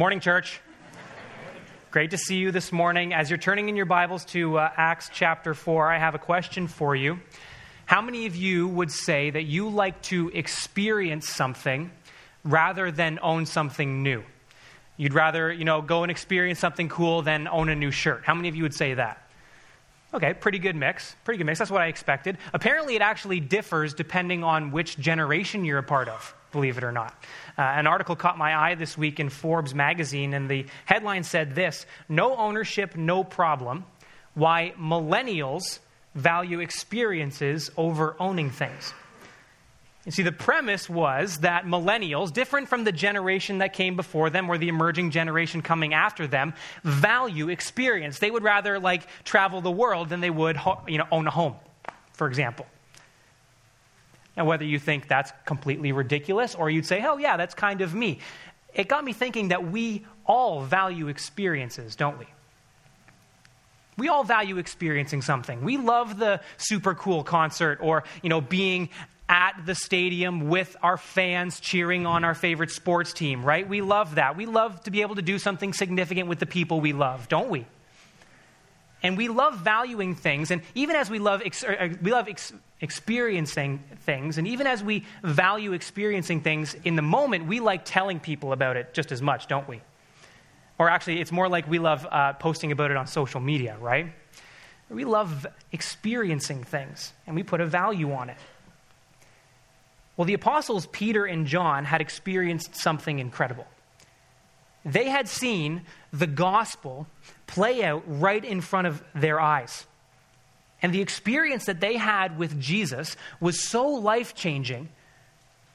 Morning, church. Great to see you this morning. As you're turning in your Bibles to uh, Acts chapter 4, I have a question for you. How many of you would say that you like to experience something rather than own something new? You'd rather, you know, go and experience something cool than own a new shirt. How many of you would say that? Okay, pretty good mix. Pretty good mix. That's what I expected. Apparently, it actually differs depending on which generation you're a part of believe it or not. Uh, an article caught my eye this week in Forbes magazine, and the headline said this No ownership, no problem. Why millennials value experiences over owning things. You see, the premise was that millennials, different from the generation that came before them or the emerging generation coming after them, value experience. They would rather like travel the world than they would you know, own a home, for example. Now, whether you think that's completely ridiculous or you'd say, oh, yeah, that's kind of me, it got me thinking that we all value experiences, don't we? We all value experiencing something. We love the super cool concert or, you know, being at the stadium with our fans cheering on our favorite sports team, right? We love that. We love to be able to do something significant with the people we love, don't we? And we love valuing things, and even as we love, ex- uh, we love ex- experiencing things, and even as we value experiencing things in the moment, we like telling people about it just as much, don't we? Or actually, it's more like we love uh, posting about it on social media, right? We love experiencing things, and we put a value on it. Well, the apostles Peter and John had experienced something incredible. They had seen the gospel play out right in front of their eyes. And the experience that they had with Jesus was so life changing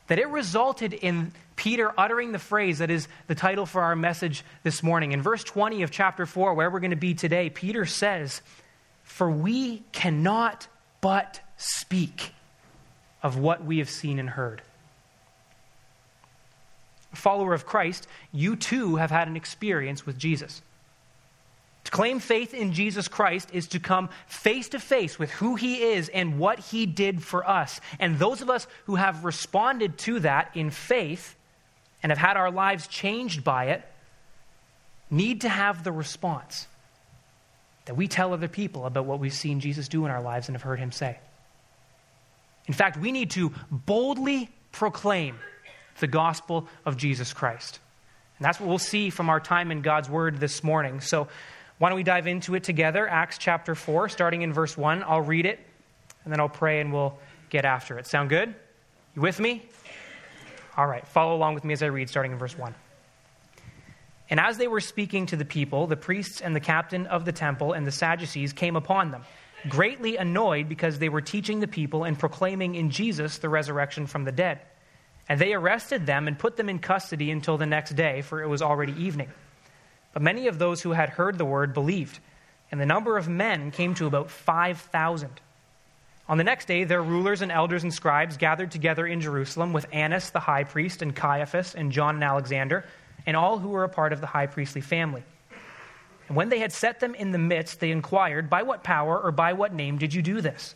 that it resulted in Peter uttering the phrase that is the title for our message this morning. In verse 20 of chapter 4, where we're going to be today, Peter says, For we cannot but speak of what we have seen and heard. A follower of Christ, you too have had an experience with Jesus. To claim faith in Jesus Christ is to come face to face with who he is and what he did for us. And those of us who have responded to that in faith and have had our lives changed by it need to have the response that we tell other people about what we've seen Jesus do in our lives and have heard him say. In fact, we need to boldly proclaim the gospel of Jesus Christ. And that's what we'll see from our time in God's Word this morning. So, why don't we dive into it together? Acts chapter 4, starting in verse 1. I'll read it, and then I'll pray and we'll get after it. Sound good? You with me? All right, follow along with me as I read, starting in verse 1. And as they were speaking to the people, the priests and the captain of the temple and the Sadducees came upon them, greatly annoyed because they were teaching the people and proclaiming in Jesus the resurrection from the dead. And they arrested them and put them in custody until the next day, for it was already evening. But many of those who had heard the word believed, and the number of men came to about 5,000. On the next day, their rulers and elders and scribes gathered together in Jerusalem with Annas the high priest, and Caiaphas, and John and Alexander, and all who were a part of the high priestly family. And when they had set them in the midst, they inquired, By what power or by what name did you do this?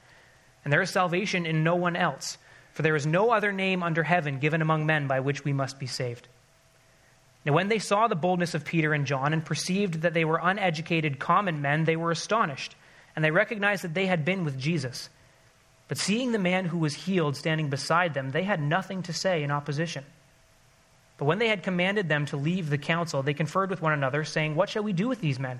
And there is salvation in no one else, for there is no other name under heaven given among men by which we must be saved. Now, when they saw the boldness of Peter and John and perceived that they were uneducated common men, they were astonished, and they recognized that they had been with Jesus. But seeing the man who was healed standing beside them, they had nothing to say in opposition. But when they had commanded them to leave the council, they conferred with one another, saying, What shall we do with these men?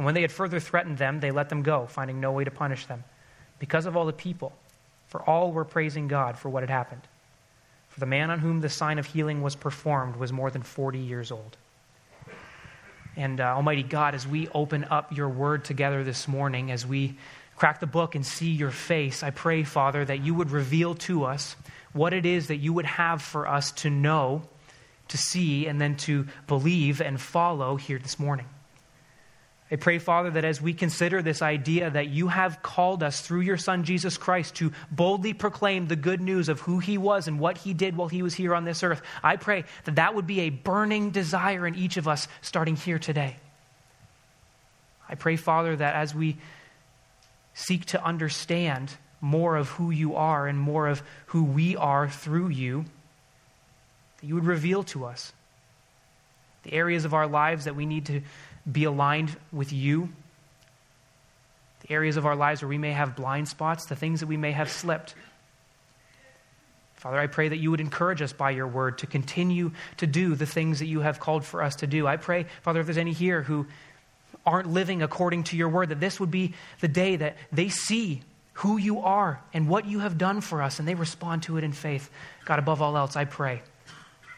And when they had further threatened them, they let them go, finding no way to punish them, because of all the people. For all were praising God for what had happened. For the man on whom the sign of healing was performed was more than 40 years old. And uh, Almighty God, as we open up your word together this morning, as we crack the book and see your face, I pray, Father, that you would reveal to us what it is that you would have for us to know, to see, and then to believe and follow here this morning. I pray, Father, that as we consider this idea that you have called us through your Son, Jesus Christ, to boldly proclaim the good news of who he was and what he did while he was here on this earth, I pray that that would be a burning desire in each of us starting here today. I pray, Father, that as we seek to understand more of who you are and more of who we are through you, that you would reveal to us the areas of our lives that we need to be aligned with you, the areas of our lives where we may have blind spots, the things that we may have slipped. Father, I pray that you would encourage us by your word to continue to do the things that you have called for us to do. I pray, Father, if there's any here who aren't living according to your word, that this would be the day that they see who you are and what you have done for us and they respond to it in faith. God, above all else, I pray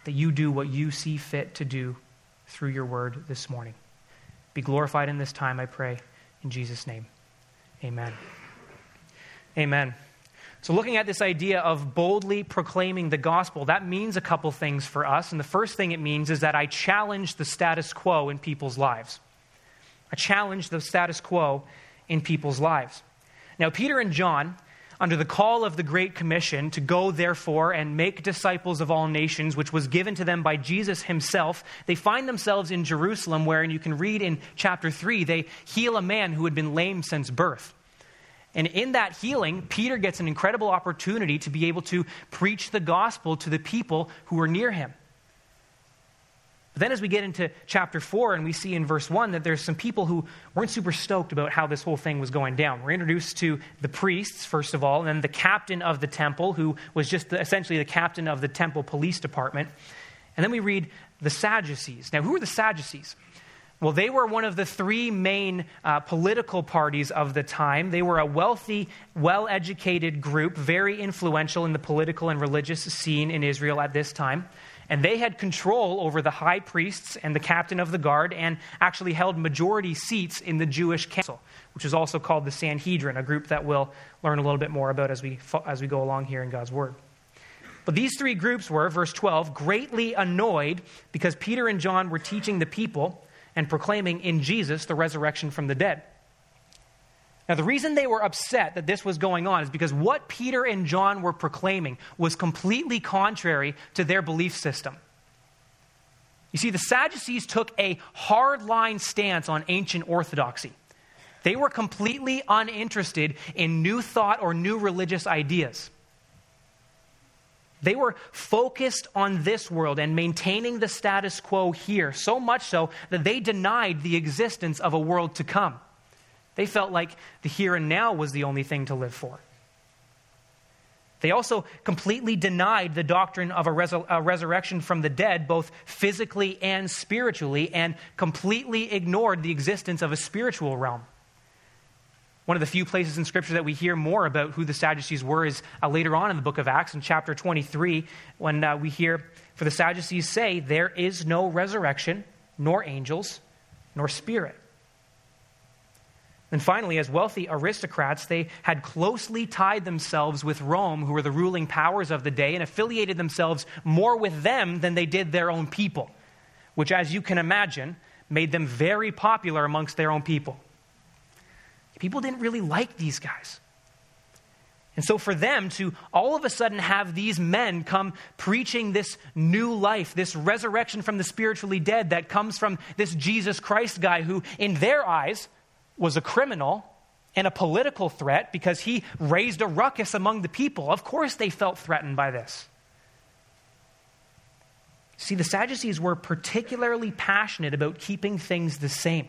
that you do what you see fit to do through your word this morning. Be glorified in this time, I pray. In Jesus' name, amen. Amen. So, looking at this idea of boldly proclaiming the gospel, that means a couple things for us. And the first thing it means is that I challenge the status quo in people's lives. I challenge the status quo in people's lives. Now, Peter and John under the call of the Great Commission to go, therefore, and make disciples of all nations, which was given to them by Jesus himself, they find themselves in Jerusalem, where, and you can read in chapter 3, they heal a man who had been lame since birth. And in that healing, Peter gets an incredible opportunity to be able to preach the gospel to the people who are near him. But then, as we get into chapter 4, and we see in verse 1 that there's some people who weren't super stoked about how this whole thing was going down. We're introduced to the priests, first of all, and then the captain of the temple, who was just the, essentially the captain of the temple police department. And then we read the Sadducees. Now, who are the Sadducees? Well, they were one of the three main uh, political parties of the time. They were a wealthy, well educated group, very influential in the political and religious scene in Israel at this time. And they had control over the high priests and the captain of the guard and actually held majority seats in the Jewish council, which is also called the Sanhedrin, a group that we'll learn a little bit more about as we, as we go along here in God's Word. But these three groups were, verse 12, greatly annoyed because Peter and John were teaching the people and proclaiming in Jesus the resurrection from the dead. Now, the reason they were upset that this was going on is because what Peter and John were proclaiming was completely contrary to their belief system. You see, the Sadducees took a hardline stance on ancient orthodoxy. They were completely uninterested in new thought or new religious ideas. They were focused on this world and maintaining the status quo here, so much so that they denied the existence of a world to come. They felt like the here and now was the only thing to live for. They also completely denied the doctrine of a, a, resurrection from the dead, both physically and spiritually, and completely ignored the existence of a spiritual realm. One of the few places in Scripture that we hear more about who the Sadducees were is uh, later on in the book of Acts, in chapter 23, when uh, we hear, For the Sadducees say, There is no resurrection, nor angels, nor spirit. And finally, as wealthy aristocrats, they had closely tied themselves with Rome, who were the ruling powers of the day, and affiliated themselves more with them than they did their own people, which, as you can imagine, made them very popular amongst their own people. People didn't really like these guys. And so, for them to all of a sudden have these men come preaching this new life, this resurrection from the spiritually dead that comes from this Jesus Christ guy who, in their eyes, was a criminal and a political threat because he raised a ruckus among the people. Of course, they felt threatened by this. See, the Sadducees were particularly passionate about keeping things the same.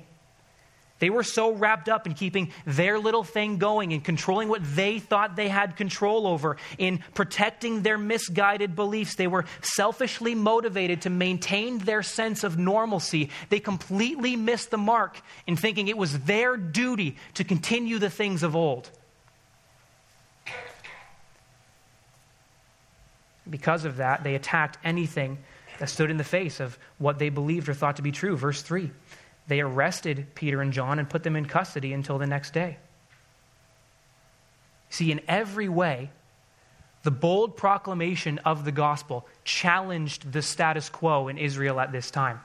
They were so wrapped up in keeping their little thing going and controlling what they thought they had control over, in protecting their misguided beliefs. They were selfishly motivated to maintain their sense of normalcy. They completely missed the mark in thinking it was their duty to continue the things of old. Because of that, they attacked anything that stood in the face of what they believed or thought to be true. Verse 3 they arrested Peter and John and put them in custody until the next day. See, in every way, the bold proclamation of the gospel challenged the status quo in Israel at this time.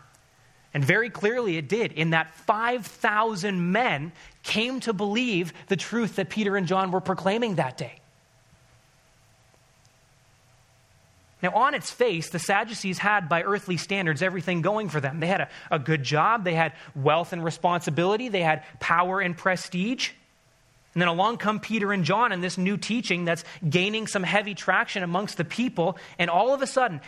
And very clearly it did, in that 5,000 men came to believe the truth that Peter and John were proclaiming that day. Now, on its face, the Sadducees had, by earthly standards, everything going for them. They had a, a good job, they had wealth and responsibility, they had power and prestige. And then along come Peter and John and this new teaching that's gaining some heavy traction amongst the people. And all of a sudden,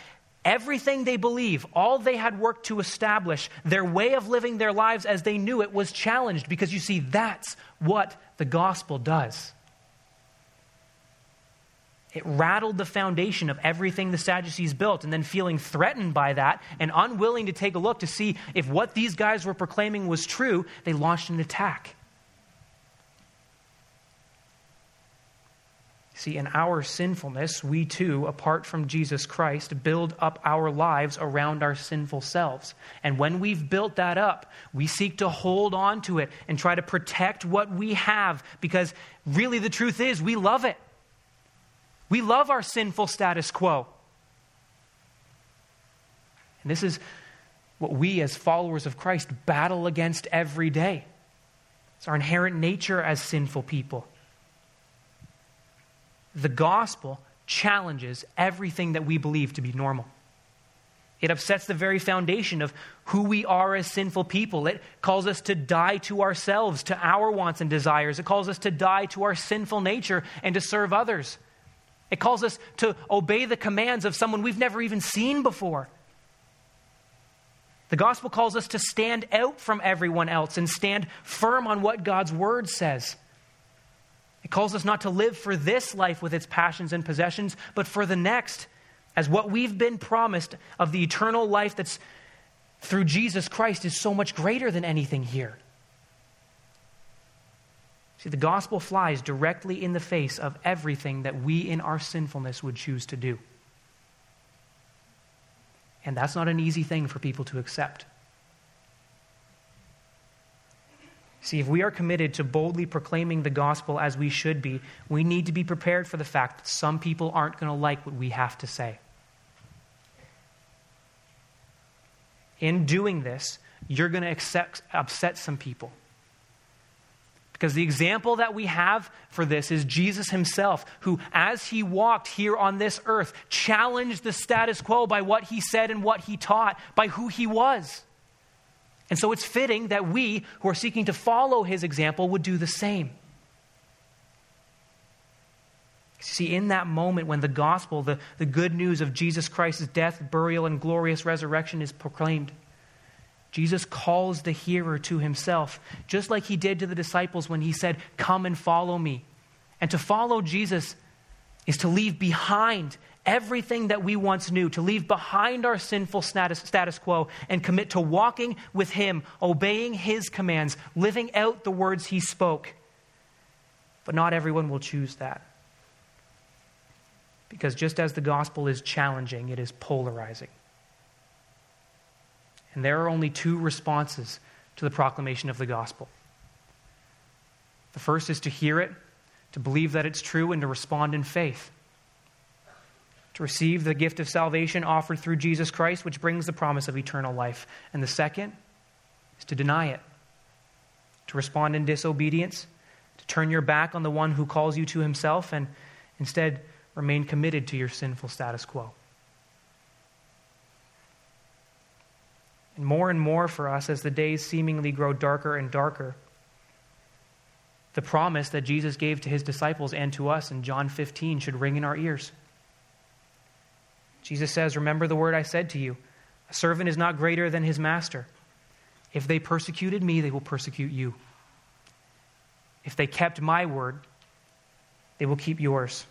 everything they believe, all they had worked to establish, their way of living their lives as they knew it was challenged because you see, that's what the gospel does. It rattled the foundation of everything the Sadducees built. And then, feeling threatened by that and unwilling to take a look to see if what these guys were proclaiming was true, they launched an attack. See, in our sinfulness, we too, apart from Jesus Christ, build up our lives around our sinful selves. And when we've built that up, we seek to hold on to it and try to protect what we have because really the truth is we love it. We love our sinful status quo. And this is what we, as followers of Christ, battle against every day. It's our inherent nature as sinful people. The gospel challenges everything that we believe to be normal. It upsets the very foundation of who we are as sinful people. It calls us to die to ourselves, to our wants and desires. It calls us to die to our sinful nature and to serve others. It calls us to obey the commands of someone we've never even seen before. The gospel calls us to stand out from everyone else and stand firm on what God's word says. It calls us not to live for this life with its passions and possessions, but for the next, as what we've been promised of the eternal life that's through Jesus Christ is so much greater than anything here. See, the gospel flies directly in the face of everything that we in our sinfulness would choose to do. And that's not an easy thing for people to accept. See, if we are committed to boldly proclaiming the gospel as we should be, we need to be prepared for the fact that some people aren't going to like what we have to say. In doing this, you're going to upset some people. Because the example that we have for this is Jesus himself, who, as he walked here on this earth, challenged the status quo by what he said and what he taught, by who he was. And so it's fitting that we, who are seeking to follow his example, would do the same. See, in that moment when the gospel, the, the good news of Jesus Christ's death, burial, and glorious resurrection is proclaimed, Jesus calls the hearer to himself, just like he did to the disciples when he said, Come and follow me. And to follow Jesus is to leave behind everything that we once knew, to leave behind our sinful status, status quo and commit to walking with him, obeying his commands, living out the words he spoke. But not everyone will choose that. Because just as the gospel is challenging, it is polarizing. And there are only two responses to the proclamation of the gospel. The first is to hear it, to believe that it's true, and to respond in faith. To receive the gift of salvation offered through Jesus Christ, which brings the promise of eternal life. And the second is to deny it, to respond in disobedience, to turn your back on the one who calls you to himself, and instead remain committed to your sinful status quo. And more and more for us as the days seemingly grow darker and darker. The promise that Jesus gave to his disciples and to us in John 15 should ring in our ears. Jesus says, Remember the word I said to you a servant is not greater than his master. If they persecuted me, they will persecute you. if they kept my word, they will keep yours.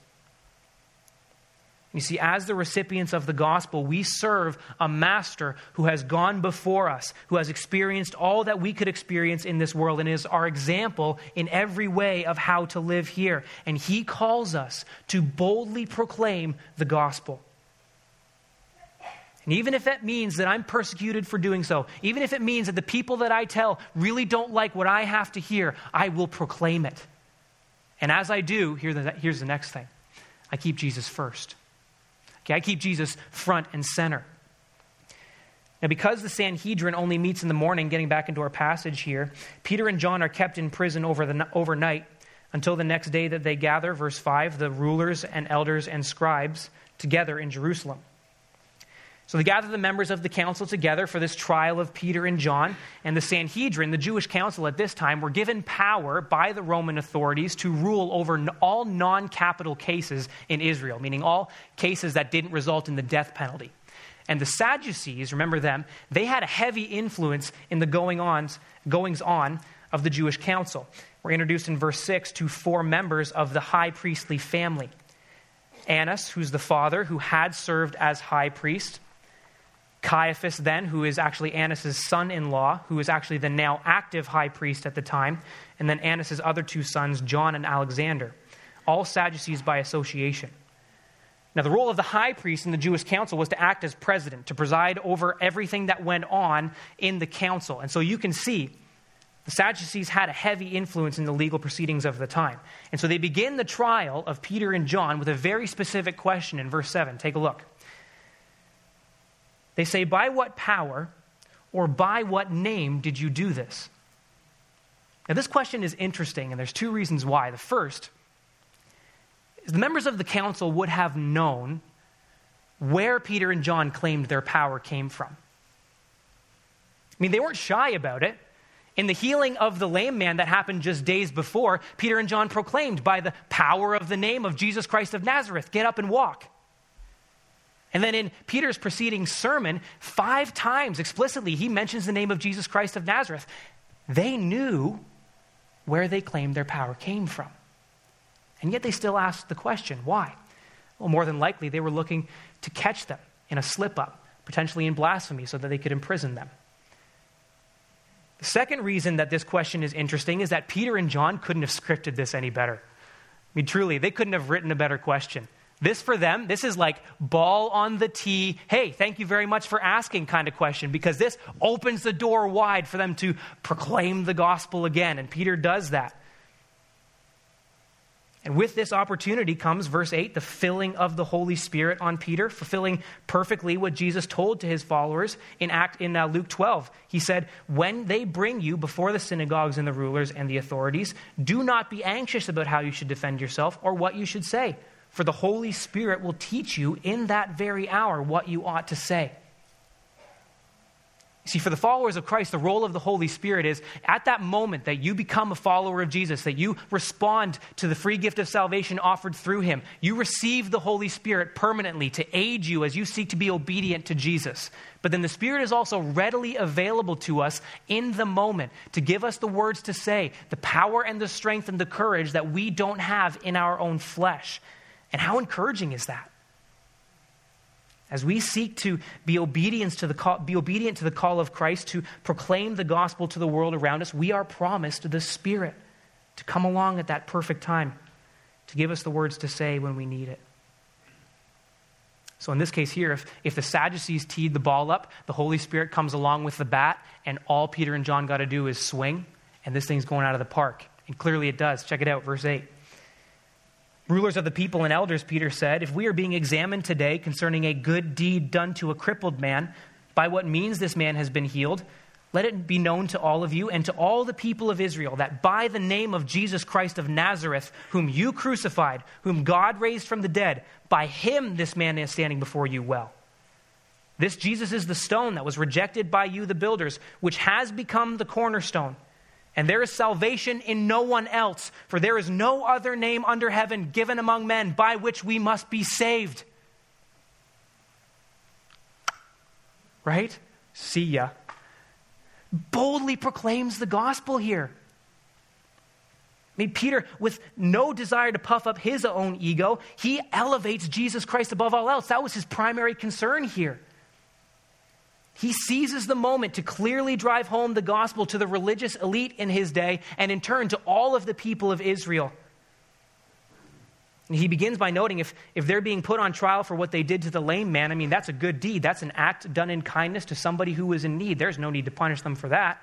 You see, as the recipients of the gospel, we serve a master who has gone before us, who has experienced all that we could experience in this world, and is our example in every way of how to live here. And he calls us to boldly proclaim the gospel. And even if that means that I'm persecuted for doing so, even if it means that the people that I tell really don't like what I have to hear, I will proclaim it. And as I do, here's the next thing I keep Jesus first. Okay, I keep Jesus front and center. Now, because the Sanhedrin only meets in the morning, getting back into our passage here, Peter and John are kept in prison over the, overnight until the next day that they gather, verse 5, the rulers and elders and scribes together in Jerusalem. So they gather the members of the council together for this trial of Peter and John. And the Sanhedrin, the Jewish council at this time, were given power by the Roman authorities to rule over all non capital cases in Israel, meaning all cases that didn't result in the death penalty. And the Sadducees, remember them, they had a heavy influence in the going ons, goings on of the Jewish council. We're introduced in verse 6 to four members of the high priestly family Annas, who's the father who had served as high priest. Caiaphas, then, who is actually Annas' son in law, who is actually the now active high priest at the time, and then Annas' other two sons, John and Alexander, all Sadducees by association. Now, the role of the high priest in the Jewish council was to act as president, to preside over everything that went on in the council. And so you can see the Sadducees had a heavy influence in the legal proceedings of the time. And so they begin the trial of Peter and John with a very specific question in verse 7. Take a look. They say, By what power or by what name did you do this? Now, this question is interesting, and there's two reasons why. The first is the members of the council would have known where Peter and John claimed their power came from. I mean, they weren't shy about it. In the healing of the lame man that happened just days before, Peter and John proclaimed, By the power of the name of Jesus Christ of Nazareth, get up and walk. And then in Peter's preceding sermon, five times explicitly, he mentions the name of Jesus Christ of Nazareth. They knew where they claimed their power came from. And yet they still asked the question why? Well, more than likely, they were looking to catch them in a slip up, potentially in blasphemy, so that they could imprison them. The second reason that this question is interesting is that Peter and John couldn't have scripted this any better. I mean, truly, they couldn't have written a better question. This for them, this is like ball on the tee, hey, thank you very much for asking kind of question because this opens the door wide for them to proclaim the gospel again. And Peter does that. And with this opportunity comes, verse 8, the filling of the Holy Spirit on Peter, fulfilling perfectly what Jesus told to his followers in, Act, in uh, Luke 12. He said, When they bring you before the synagogues and the rulers and the authorities, do not be anxious about how you should defend yourself or what you should say for the Holy Spirit will teach you in that very hour what you ought to say. See, for the followers of Christ, the role of the Holy Spirit is at that moment that you become a follower of Jesus, that you respond to the free gift of salvation offered through Him, you receive the Holy Spirit permanently to aid you as you seek to be obedient to Jesus. But then the Spirit is also readily available to us in the moment to give us the words to say, the power and the strength and the courage that we don't have in our own flesh. And how encouraging is that? As we seek to be, obedient to the call, be obedient to the call of Christ to proclaim the gospel to the world around us, we are promised the Spirit to come along at that perfect time to give us the words to say when we need it. So, in this case here, if, if the Sadducees teed the ball up, the Holy Spirit comes along with the bat, and all Peter and John got to do is swing, and this thing's going out of the park. And clearly it does. Check it out, verse 8. Rulers of the people and elders, Peter said, if we are being examined today concerning a good deed done to a crippled man, by what means this man has been healed, let it be known to all of you and to all the people of Israel that by the name of Jesus Christ of Nazareth, whom you crucified, whom God raised from the dead, by him this man is standing before you well. This Jesus is the stone that was rejected by you, the builders, which has become the cornerstone. And there is salvation in no one else, for there is no other name under heaven given among men by which we must be saved. Right? See ya. Boldly proclaims the gospel here. I mean, Peter, with no desire to puff up his own ego, he elevates Jesus Christ above all else. That was his primary concern here. He seizes the moment to clearly drive home the gospel to the religious elite in his day and, in turn, to all of the people of Israel. And he begins by noting if, if they're being put on trial for what they did to the lame man, I mean, that's a good deed. That's an act done in kindness to somebody who was in need. There's no need to punish them for that.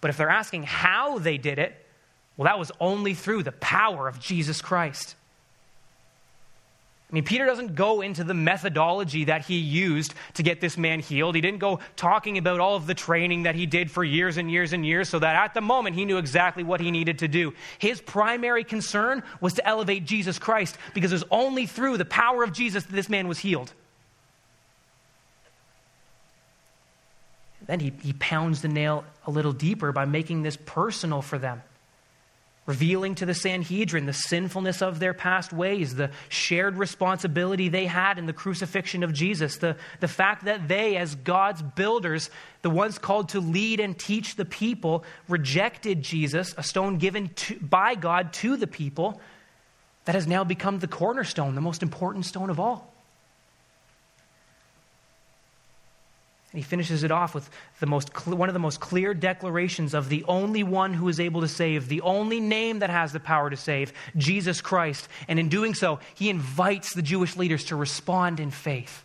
But if they're asking how they did it, well, that was only through the power of Jesus Christ. I mean, Peter doesn't go into the methodology that he used to get this man healed. He didn't go talking about all of the training that he did for years and years and years so that at the moment he knew exactly what he needed to do. His primary concern was to elevate Jesus Christ because it was only through the power of Jesus that this man was healed. Then he, he pounds the nail a little deeper by making this personal for them revealing to the Sanhedrin the sinfulness of their past ways, the shared responsibility they had in the crucifixion of Jesus, the, the fact that they, as God's builders, the ones called to lead and teach the people, rejected Jesus, a stone given to, by God to the people that has now become the cornerstone, the most important stone of all. He finishes it off with the most cl- one of the most clear declarations of the only one who is able to save, the only name that has the power to save, Jesus Christ. And in doing so, he invites the Jewish leaders to respond in faith.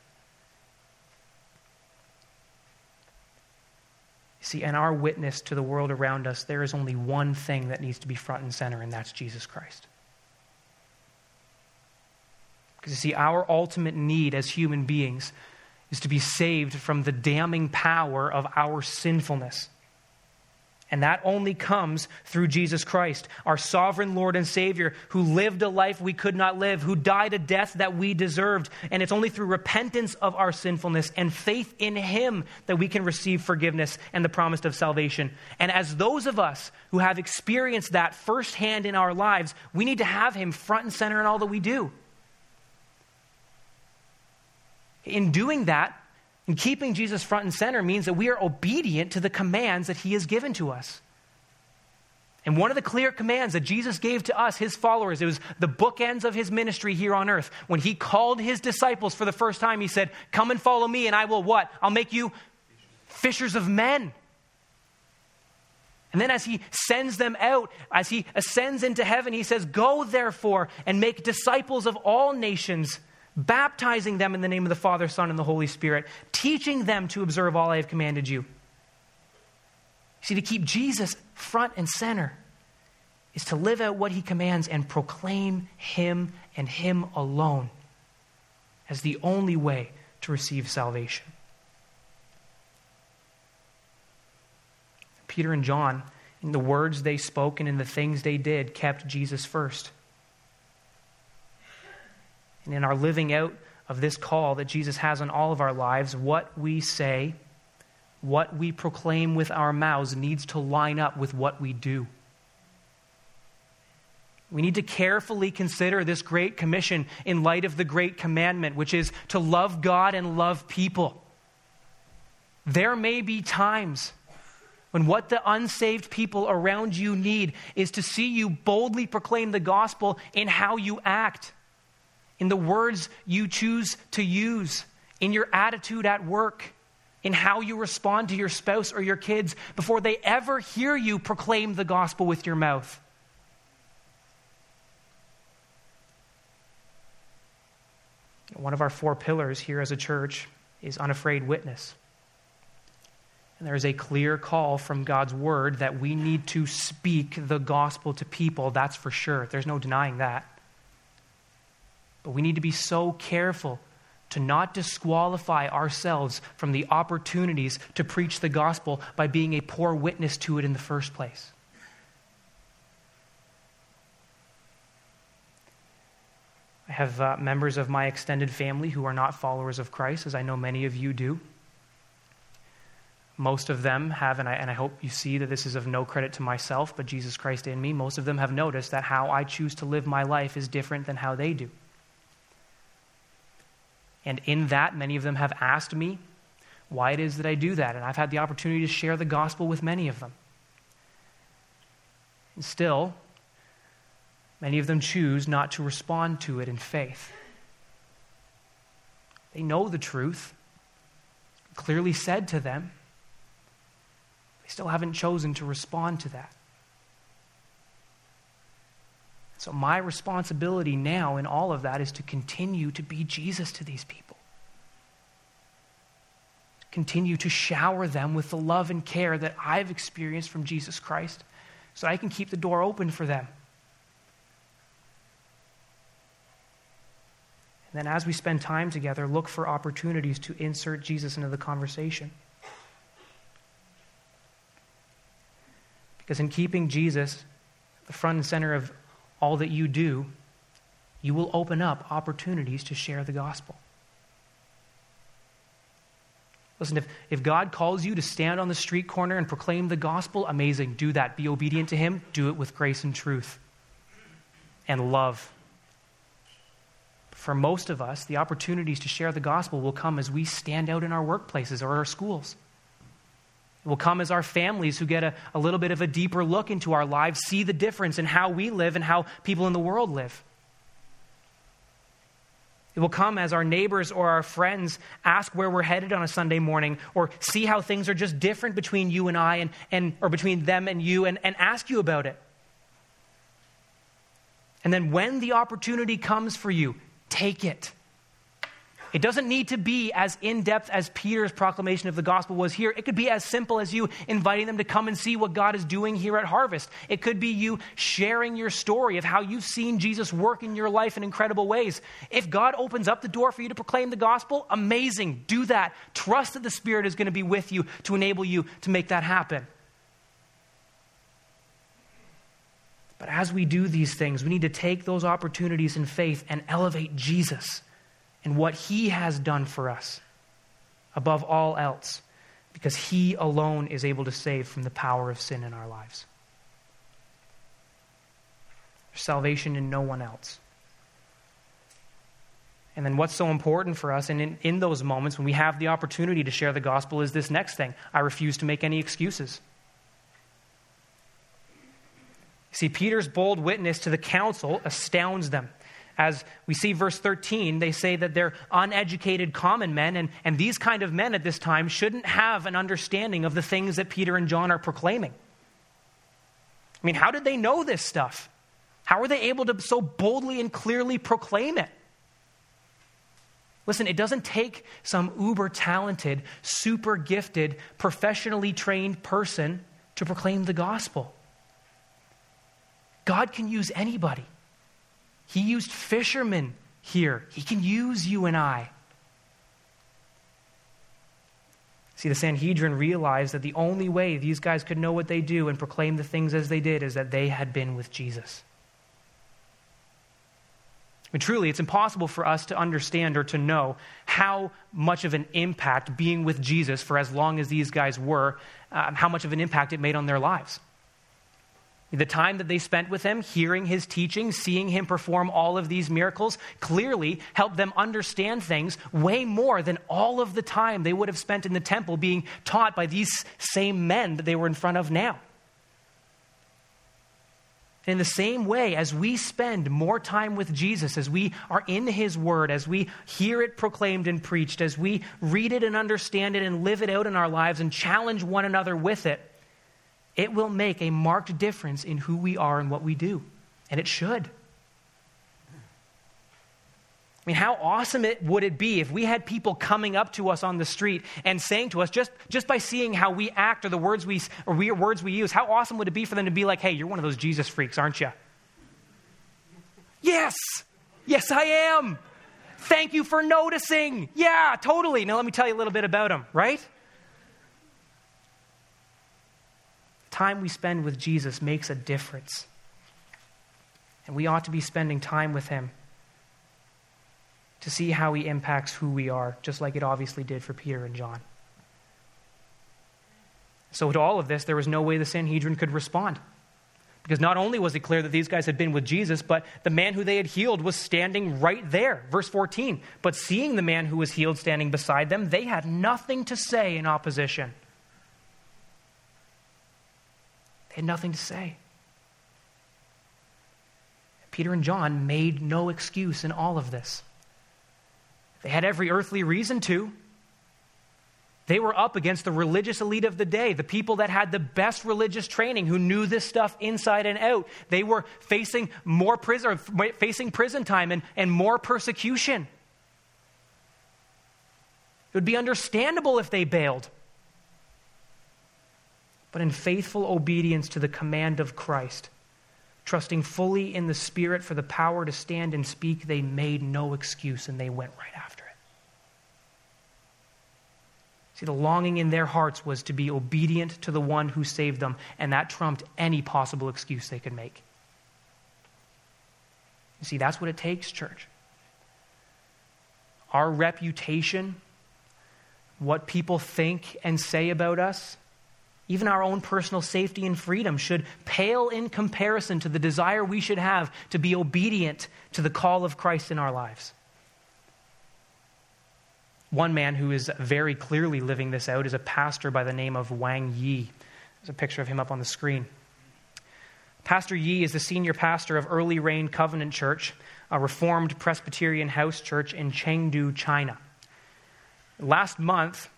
See, in our witness to the world around us, there is only one thing that needs to be front and center, and that's Jesus Christ. Because you see, our ultimate need as human beings is to be saved from the damning power of our sinfulness. And that only comes through Jesus Christ, our sovereign Lord and Savior, who lived a life we could not live, who died a death that we deserved. And it's only through repentance of our sinfulness and faith in Him that we can receive forgiveness and the promise of salvation. And as those of us who have experienced that firsthand in our lives, we need to have Him front and center in all that we do. In doing that, and keeping Jesus front and center means that we are obedient to the commands that he has given to us. And one of the clear commands that Jesus gave to us, his followers, it was the bookends of his ministry here on earth. When he called his disciples for the first time, he said, Come and follow me, and I will what? I'll make you fishers of men. And then as he sends them out, as he ascends into heaven, he says, Go therefore and make disciples of all nations baptizing them in the name of the Father, Son, and the Holy Spirit, teaching them to observe all I have commanded you. See, to keep Jesus front and center is to live out what he commands and proclaim him and him alone as the only way to receive salvation. Peter and John, in the words they spoke and in the things they did, kept Jesus first and in our living out of this call that Jesus has on all of our lives, what we say, what we proclaim with our mouths needs to line up with what we do. We need to carefully consider this great commission in light of the great commandment, which is to love God and love people. There may be times when what the unsaved people around you need is to see you boldly proclaim the gospel in how you act in the words you choose to use, in your attitude at work, in how you respond to your spouse or your kids before they ever hear you proclaim the gospel with your mouth. One of our four pillars here as a church is unafraid witness. And there is a clear call from God's word that we need to speak the gospel to people, that's for sure. There's no denying that. But we need to be so careful to not disqualify ourselves from the opportunities to preach the gospel by being a poor witness to it in the first place. I have uh, members of my extended family who are not followers of Christ, as I know many of you do. Most of them have, and I, and I hope you see that this is of no credit to myself, but Jesus Christ in me, most of them have noticed that how I choose to live my life is different than how they do. And in that, many of them have asked me why it is that I do that. And I've had the opportunity to share the gospel with many of them. And still, Many of them choose not to respond to it in faith. They know the truth, clearly said to them. They still haven't chosen to respond to that. So, my responsibility now in all of that is to continue to be Jesus to these people. Continue to shower them with the love and care that I've experienced from Jesus Christ so I can keep the door open for them. And then, as we spend time together, look for opportunities to insert Jesus into the conversation. Because in keeping Jesus the front and center of all that you do, you will open up opportunities to share the gospel. Listen, if, if God calls you to stand on the street corner and proclaim the gospel, amazing. Do that. Be obedient to Him. Do it with grace and truth and love for most of us, the opportunities to share the gospel will come as we stand out in our workplaces or our schools. It will come as our families who get a, a little bit of a deeper look into our lives, see the difference in how we live and how people in the world live. It will come as our neighbors or our friends ask where we're headed on a Sunday morning or see how things are just different between you and I and, and or between them and you and, and ask you about it. And then when the opportunity comes for you, take it. It doesn't need to be as in depth as Peter's proclamation of the gospel was here. It could be as simple as you inviting them to come and see what God is doing here at Harvest. It could be you sharing your story of how you've seen Jesus work in your life in incredible ways. If God opens up the door for you to proclaim the gospel, amazing. Do that. Trust that the Spirit is going to be with you to enable you to make that happen. But as we do these things, we need to take those opportunities in faith and elevate Jesus and what he has done for us above all else, because he alone is able to save from the power of sin in our lives. There's salvation in no one else. And then what's so important for us, and in, in those moments when we have the opportunity to share the gospel, is this next thing I refuse to make any excuses. See, Peter's bold witness to the council astounds them. As we see verse 13, they say that they're uneducated common men, and, and these kind of men at this time shouldn't have an understanding of the things that Peter and John are proclaiming. I mean, how did they know this stuff? How were they able to so boldly and clearly proclaim it? Listen, it doesn't take some uber talented, super gifted, professionally trained person to proclaim the gospel. God can use anybody. He used fishermen here. He can use you and I. See, the Sanhedrin realized that the only way these guys could know what they do and proclaim the things as they did is that they had been with Jesus. I mean, truly, it's impossible for us to understand or to know how much of an impact being with Jesus for as long as these guys were, um, how much of an impact it made on their lives. The time that they spent with him, hearing his teaching, seeing him perform all of these miracles, clearly helped them understand things way more than all of the time they would have spent in the temple being taught by these same men that they were in front of now. In the same way, as we spend more time with Jesus, as we are in His Word, as we hear it proclaimed and preached, as we read it and understand it and live it out in our lives and challenge one another with it, it will make a marked difference in who we are and what we do. And it should. I mean, how awesome it, would it be if we had people coming up to us on the street and saying to us, just, just by seeing how we act or the words we, or we, words we use, how awesome would it be for them to be like, hey, you're one of those Jesus freaks, aren't you? yes, yes, I am. Thank you for noticing. Yeah, totally. Now, let me tell you a little bit about him, right? Time we spend with Jesus makes a difference. And we ought to be spending time with him to see how he impacts who we are, just like it obviously did for Peter and John. So, to all of this, there was no way the Sanhedrin could respond. Because not only was it clear that these guys had been with Jesus, but the man who they had healed was standing right there. Verse 14. But seeing the man who was healed standing beside them, they had nothing to say in opposition. They had nothing to say. Peter and John made no excuse in all of this. They had every earthly reason to. They were up against the religious elite of the day, the people that had the best religious training, who knew this stuff inside and out. They were facing more prison, facing prison time and, and more persecution. It would be understandable if they bailed. But in faithful obedience to the command of Christ, trusting fully in the Spirit for the power to stand and speak, they made no excuse and they went right after it. See, the longing in their hearts was to be obedient to the one who saved them, and that trumped any possible excuse they could make. You see, that's what it takes, church. Our reputation, what people think and say about us, even our own personal safety and freedom should pale in comparison to the desire we should have to be obedient to the call of Christ in our lives. One man who is very clearly living this out is a pastor by the name of Wang Yi. There's a picture of him up on the screen. Pastor Yi is the senior pastor of Early Rain Covenant Church, a Reformed Presbyterian house church in Chengdu, China. Last month,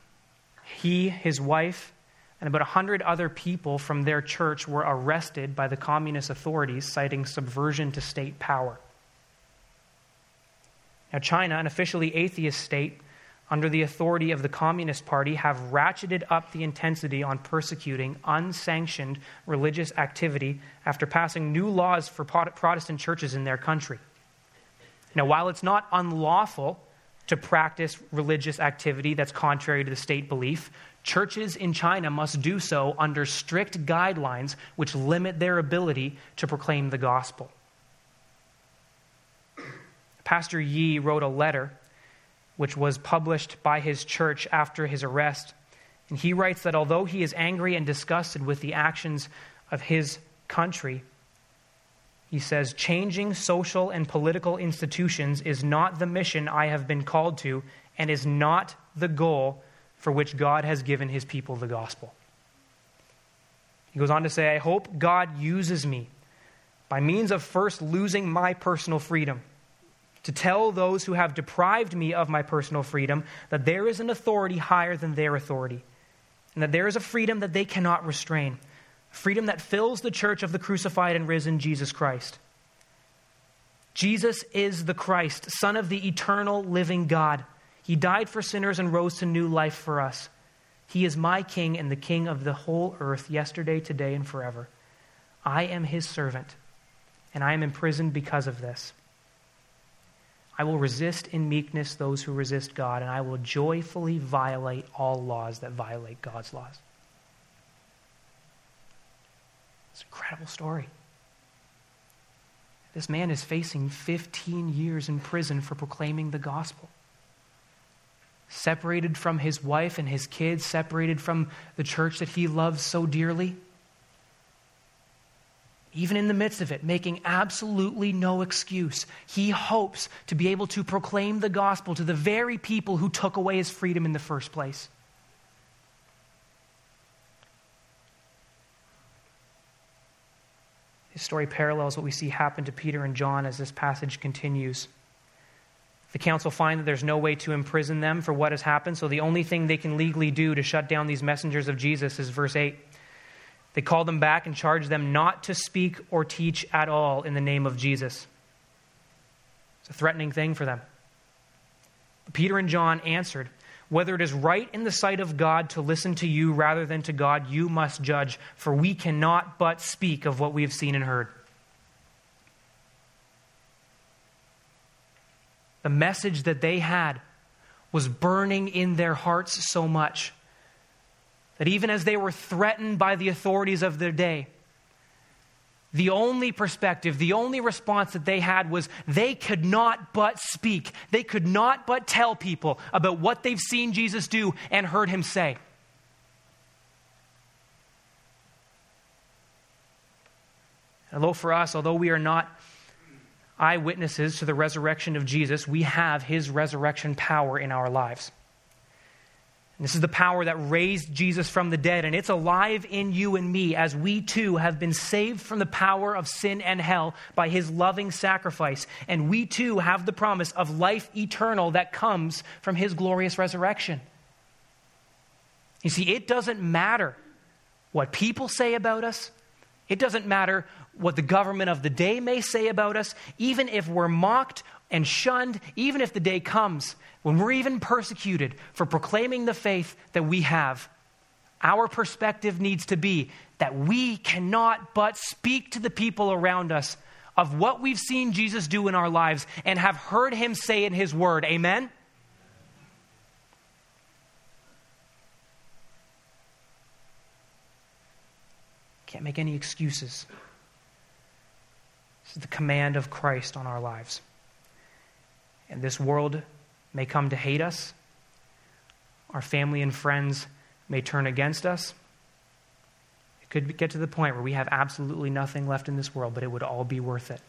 he, his wife, and about 100 other people from their church were arrested by the communist authorities, citing subversion to state power. Now, China, an officially atheist state, under the authority of the Communist Party, have ratcheted up the intensity on persecuting unsanctioned religious activity after passing new laws for Protestant churches in their country. Now, while it's not unlawful to practice religious activity that's contrary to the state belief, churches in China must do so under strict guidelines which limit their ability to proclaim the gospel. Pastor Yi wrote a letter which was published by his church after his arrest. And he writes that although he is angry and disgusted with the actions of his country, he says, changing social and political institutions is not the mission I have been called to and is not the goal for which God has given his people the gospel. He goes on to say, I hope God uses me by means of first losing my personal freedom to tell those who have deprived me of my personal freedom that there is an authority higher than their authority, and that there is a freedom that they cannot restrain, freedom that fills the church of the crucified and risen Jesus Christ. Jesus is the Christ, Son of the eternal living God. He died for sinners and rose to new life for us. He is my King and the King of the whole earth, yesterday, today, and forever. I am his servant, and I am imprisoned because of this. I will resist in meekness those who resist God, and I will joyfully violate all laws that violate God's laws. It's an incredible story. This man is facing 15 years in prison for proclaiming the gospel. Separated from his wife and his kids, separated from the church that he loves so dearly even in the midst of it, making absolutely no excuse. He hopes to be able to proclaim the gospel to the very people who took away his freedom in the first place. His story parallels what we see happen to Peter and John as this passage continues. The council find that there's no way to imprison them for what has happened, so the only thing they can legally do to shut down these messengers of Jesus is verse 8 they called them back and charged them not to speak or teach at all in the name of Jesus. It's a threatening thing for them. Peter and John answered, Whether it is right in the sight of God to listen to you rather than to God, you must judge, for we cannot but speak of what we have seen and heard. The message that they had was burning in their hearts so much that even as they were threatened by the authorities of their day, the only perspective, the only response that they had was they could not but speak. They could not but tell people about what they've seen Jesus do and heard him say. Although for us, although we are not eyewitnesses to the resurrection of Jesus, we have his resurrection power in our lives. And this is the power that raised Jesus from the dead, and it's alive in you and me as we too have been saved from the power of sin and hell by his loving sacrifice. And we too have the promise of life eternal that comes from his glorious resurrection. You see, it doesn't matter what people say about us, it doesn't matter what the government of the day may say about us, even if we're mocked and shunned, even if the day comes when we're even persecuted for proclaiming the faith that we have. Our perspective needs to be that we cannot but speak to the people around us of what we've seen Jesus do in our lives and have heard him say in his word. Amen? Can't make any excuses. The command of Christ on our lives. And this world may come to hate us. Our family and friends may turn against us. It could get to the point where we have absolutely nothing left in this world, but it would all be worth it.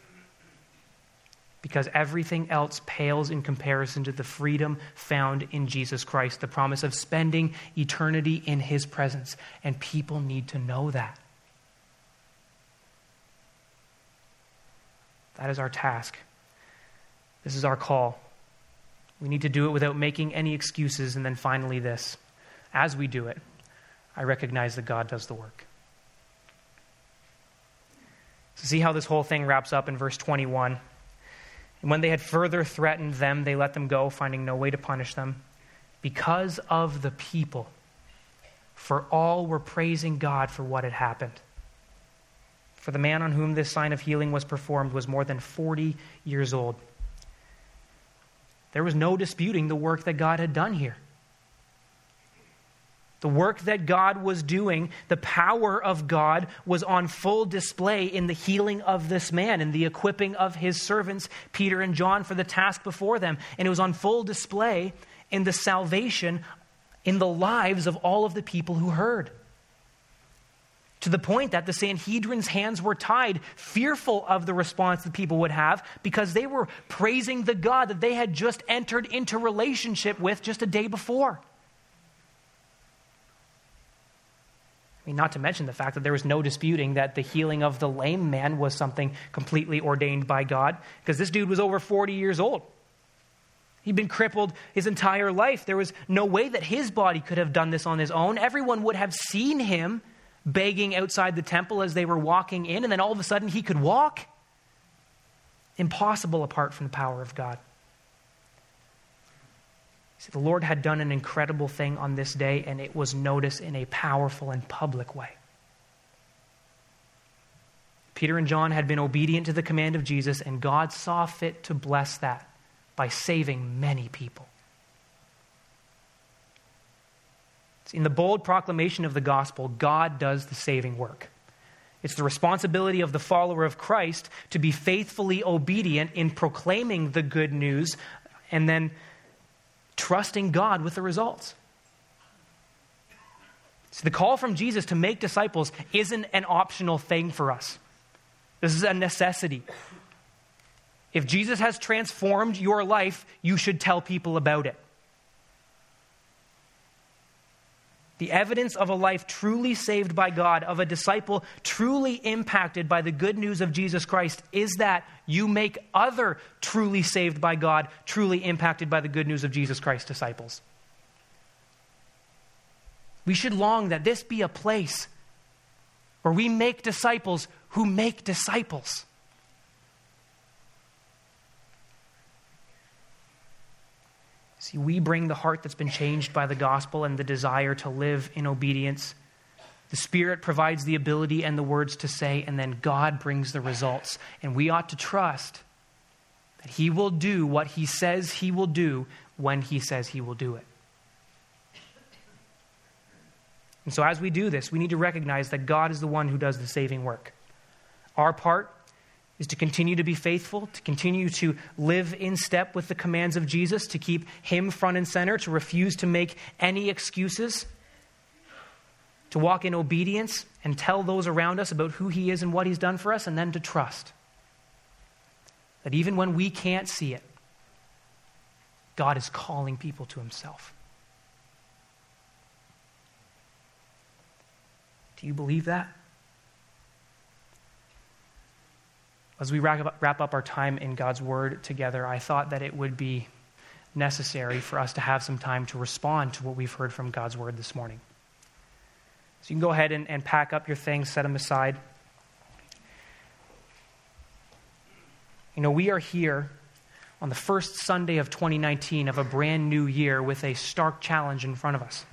Because everything else pales in comparison to the freedom found in Jesus Christ, the promise of spending eternity in His presence. And people need to know that. That is our task. This is our call. We need to do it without making any excuses. And then finally, this as we do it, I recognize that God does the work. So, see how this whole thing wraps up in verse 21. And when they had further threatened them, they let them go, finding no way to punish them, because of the people. For all were praising God for what had happened. For the man on whom this sign of healing was performed was more than 40 years old. There was no disputing the work that God had done here. The work that God was doing, the power of God was on full display in the healing of this man and the equipping of his servants, Peter and John, for the task before them. And it was on full display in the salvation in the lives of all of the people who heard to the point that the Sanhedrin's hands were tied, fearful of the response the people would have, because they were praising the God that they had just entered into relationship with just a day before. I mean, not to mention the fact that there was no disputing that the healing of the lame man was something completely ordained by God, because this dude was over 40 years old. He'd been crippled his entire life. There was no way that his body could have done this on his own. Everyone would have seen him begging outside the temple as they were walking in, and then all of a sudden he could walk? Impossible apart from the power of God. See, the Lord had done an incredible thing on this day, and it was noticed in a powerful and public way. Peter and John had been obedient to the command of Jesus, and God saw fit to bless that by saving many people. In the bold proclamation of the gospel, God does the saving work. It's the responsibility of the follower of Christ to be faithfully obedient in proclaiming the good news and then trusting God with the results. So the call from Jesus to make disciples isn't an optional thing for us. This is a necessity. If Jesus has transformed your life, you should tell people about it. The evidence of a life truly saved by God, of a disciple truly impacted by the good news of Jesus Christ, is that you make other truly saved by God, truly impacted by the good news of Jesus Christ disciples. We should long that this be a place where we make disciples who make disciples. See, we bring the heart that's been changed by the gospel and the desire to live in obedience. The Spirit provides the ability and the words to say, and then God brings the results. And we ought to trust that He will do what He says He will do when He says He will do it. And so, as we do this, we need to recognize that God is the one who does the saving work. Our part is to continue to be faithful, to continue to live in step with the commands of Jesus, to keep Him front and center, to refuse to make any excuses, to walk in obedience and tell those around us about who He is and what He's done for us, and then to trust that even when we can't see it, God is calling people to Himself. Do you believe that? As we wrap up, our time in God's Word together, I thought that it would be necessary for us to have some time to respond to what we've heard from God's Word this morning. So you can go ahead and, and pack up your things, set them aside. You know, we are here on the first Sunday of 2019 of a brand new year with a stark challenge in front of us.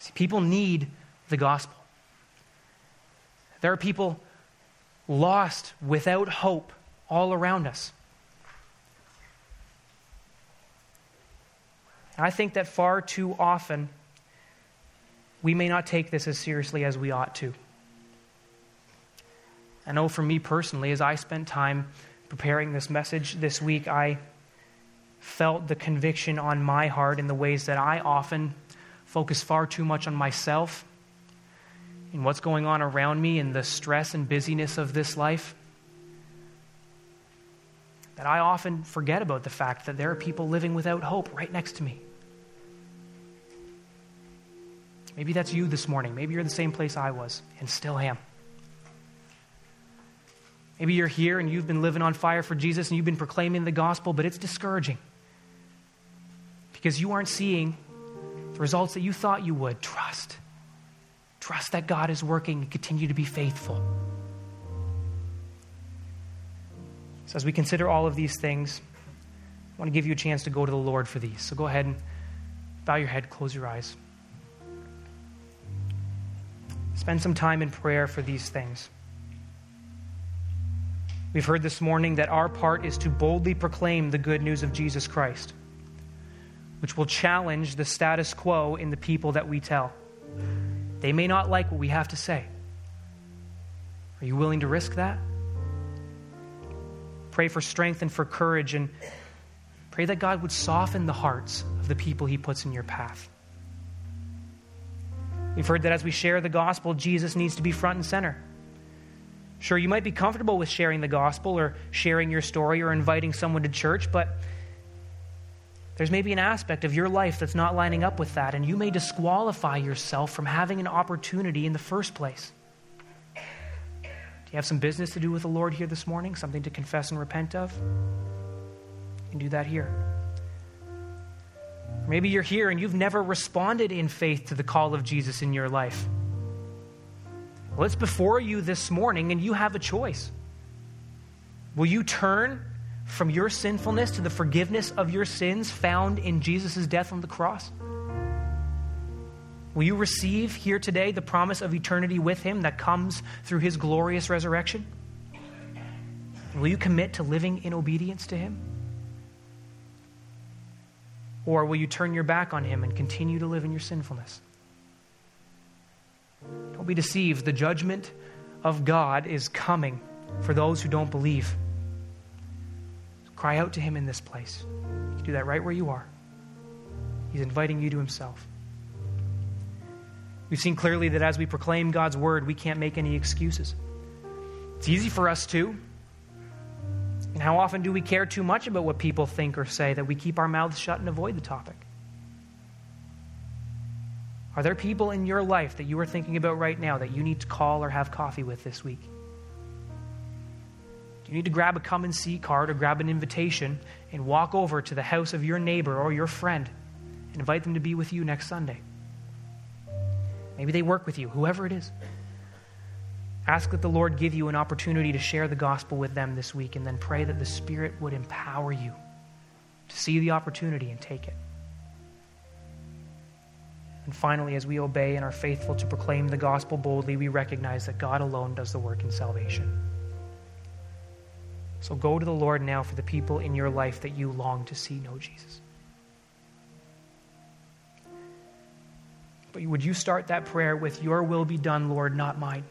See, people need the gospel. There are people lost without hope all around us. I think that far too often we may not take this as seriously as we ought to. I know for me personally, as I spent time preparing this message this week, I felt the conviction on my heart in the ways that I often focus far too much on myself and what's going on around me and the stress and busyness of this life. That I often forget about the fact that there are people living without hope right next to me. Maybe that's you this morning. Maybe you're in the same place I was and still am. Maybe you're here and you've been living on fire for Jesus and you've been proclaiming the gospel, but it's discouraging because you aren't seeing the results that you thought you would. Trust. Trust that God is working and continue to be faithful. So, as we consider all of these things, I want to give you a chance to go to the Lord for these. So, go ahead and bow your head, close your eyes. Spend some time in prayer for these things. We've heard this morning that our part is to boldly proclaim the good news of Jesus Christ, which will challenge the status quo in the people that we tell. They may not like what we have to say. Are you willing to risk that? Pray for strength and for courage, and pray that God would soften the hearts of the people He puts in your path. We've heard that as we share the gospel, Jesus needs to be front and center. Sure, you might be comfortable with sharing the gospel or sharing your story or inviting someone to church, but there's maybe an aspect of your life that's not lining up with that, and you may disqualify yourself from having an opportunity in the first place. Do you have some business to do with the Lord here this morning? Something to confess and repent of? You can do that here. Maybe you're here and you've never responded in faith to the call of Jesus in your life. Well, it's before you this morning, and you have a choice. Will you turn from your sinfulness to the forgiveness of your sins found in Jesus' death on the cross? Will you receive here today the promise of eternity with Him that comes through His glorious resurrection? Will you commit to living in obedience to Him? Or will you turn your back on Him and continue to live in your sinfulness? Don't be deceived. The judgment of God is coming for those who don't believe. Cry out to Him in this place. You can do that right where you are. He's inviting you to Himself. We've seen clearly that as we proclaim God's word, we can't make any excuses. It's easy for us to. And how often do we care too much about what people think or say that we keep our mouths shut and avoid the topic? Are there people in your life that you are thinking about right now that you need to call or have coffee with this week? You need to grab a come and see card or grab an invitation and walk over to the house of your neighbor or your friend and invite them to be with you next Sunday? Maybe they work with you, whoever it is. Ask that the Lord give you an opportunity to share the gospel with them this week and then pray that the Spirit would empower you to see the opportunity and take it. And finally, as we obey and are faithful to proclaim the gospel boldly, we recognize that God alone does the work in salvation. So go to the Lord now for the people in your life that you long to see know Jesus. But would you start that prayer with, Your will be done, Lord, not mine?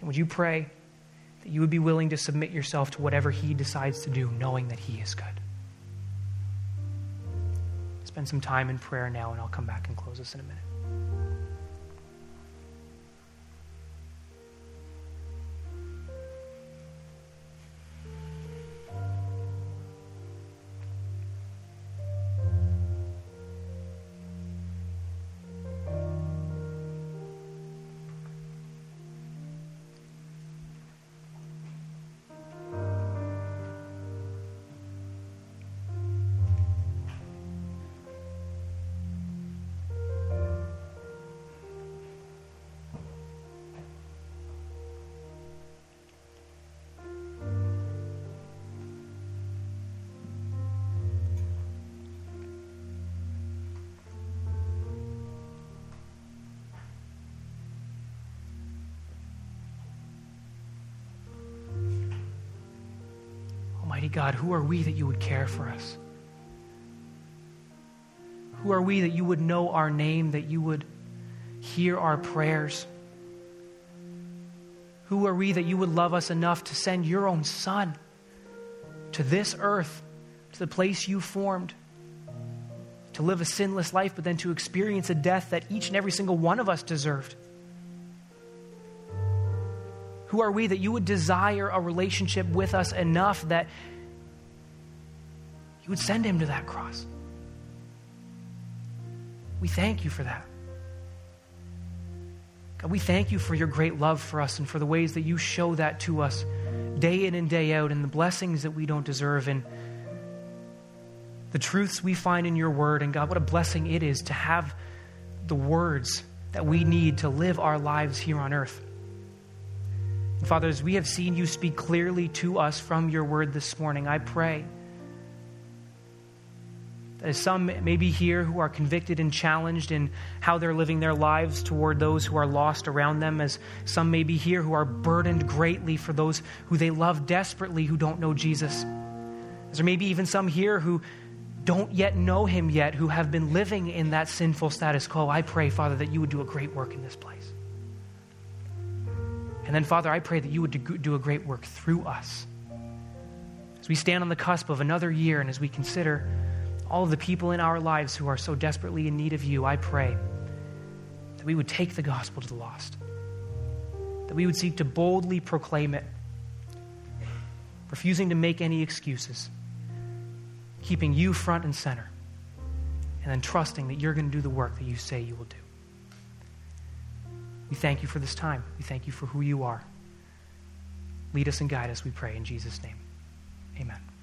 And would you pray that you would be willing to submit yourself to whatever He decides to do, knowing that He is good? spend some time in prayer now, and I'll come back and close this in a minute. God, who are we that you would care for us? Who are we that you would know our name, that you would hear our prayers? Who are we that you would love us enough to send your own Son to this earth, to the place you formed, to live a sinless life, but then to experience a death that each and every single one of us deserved? Who are we that you would desire a relationship with us enough that you would send him to that cross? We thank you for that. God, we thank you for your great love for us and for the ways that you show that to us day in and day out and the blessings that we don't deserve and the truths we find in your word. And God, what a blessing it is to have the words that we need to live our lives here on earth. Father, as we have seen you speak clearly to us from your word this morning, I pray Uh, some may be here who are convicted and challenged in how they're living their lives toward those who are lost around them, as some may be here who are burdened greatly for those who they love desperately who don't know Jesus. As there may be even some here who don't yet know him yet, who have been living in that sinful status quo. I pray, Father, that you would do a great work in this place. And then, Father, I pray that you would do a great work through us. As we stand on the cusp of another year and as we consider all of the people in our lives who are so desperately in need of you, I pray that we would take the gospel to the lost, that we would seek to boldly proclaim it, refusing to make any excuses, keeping you front and center, and then trusting that you're going to do the work that you say you will do. We thank you for this time. We thank you for who you are. Lead us and guide us, we pray, in Jesus' name. Amen.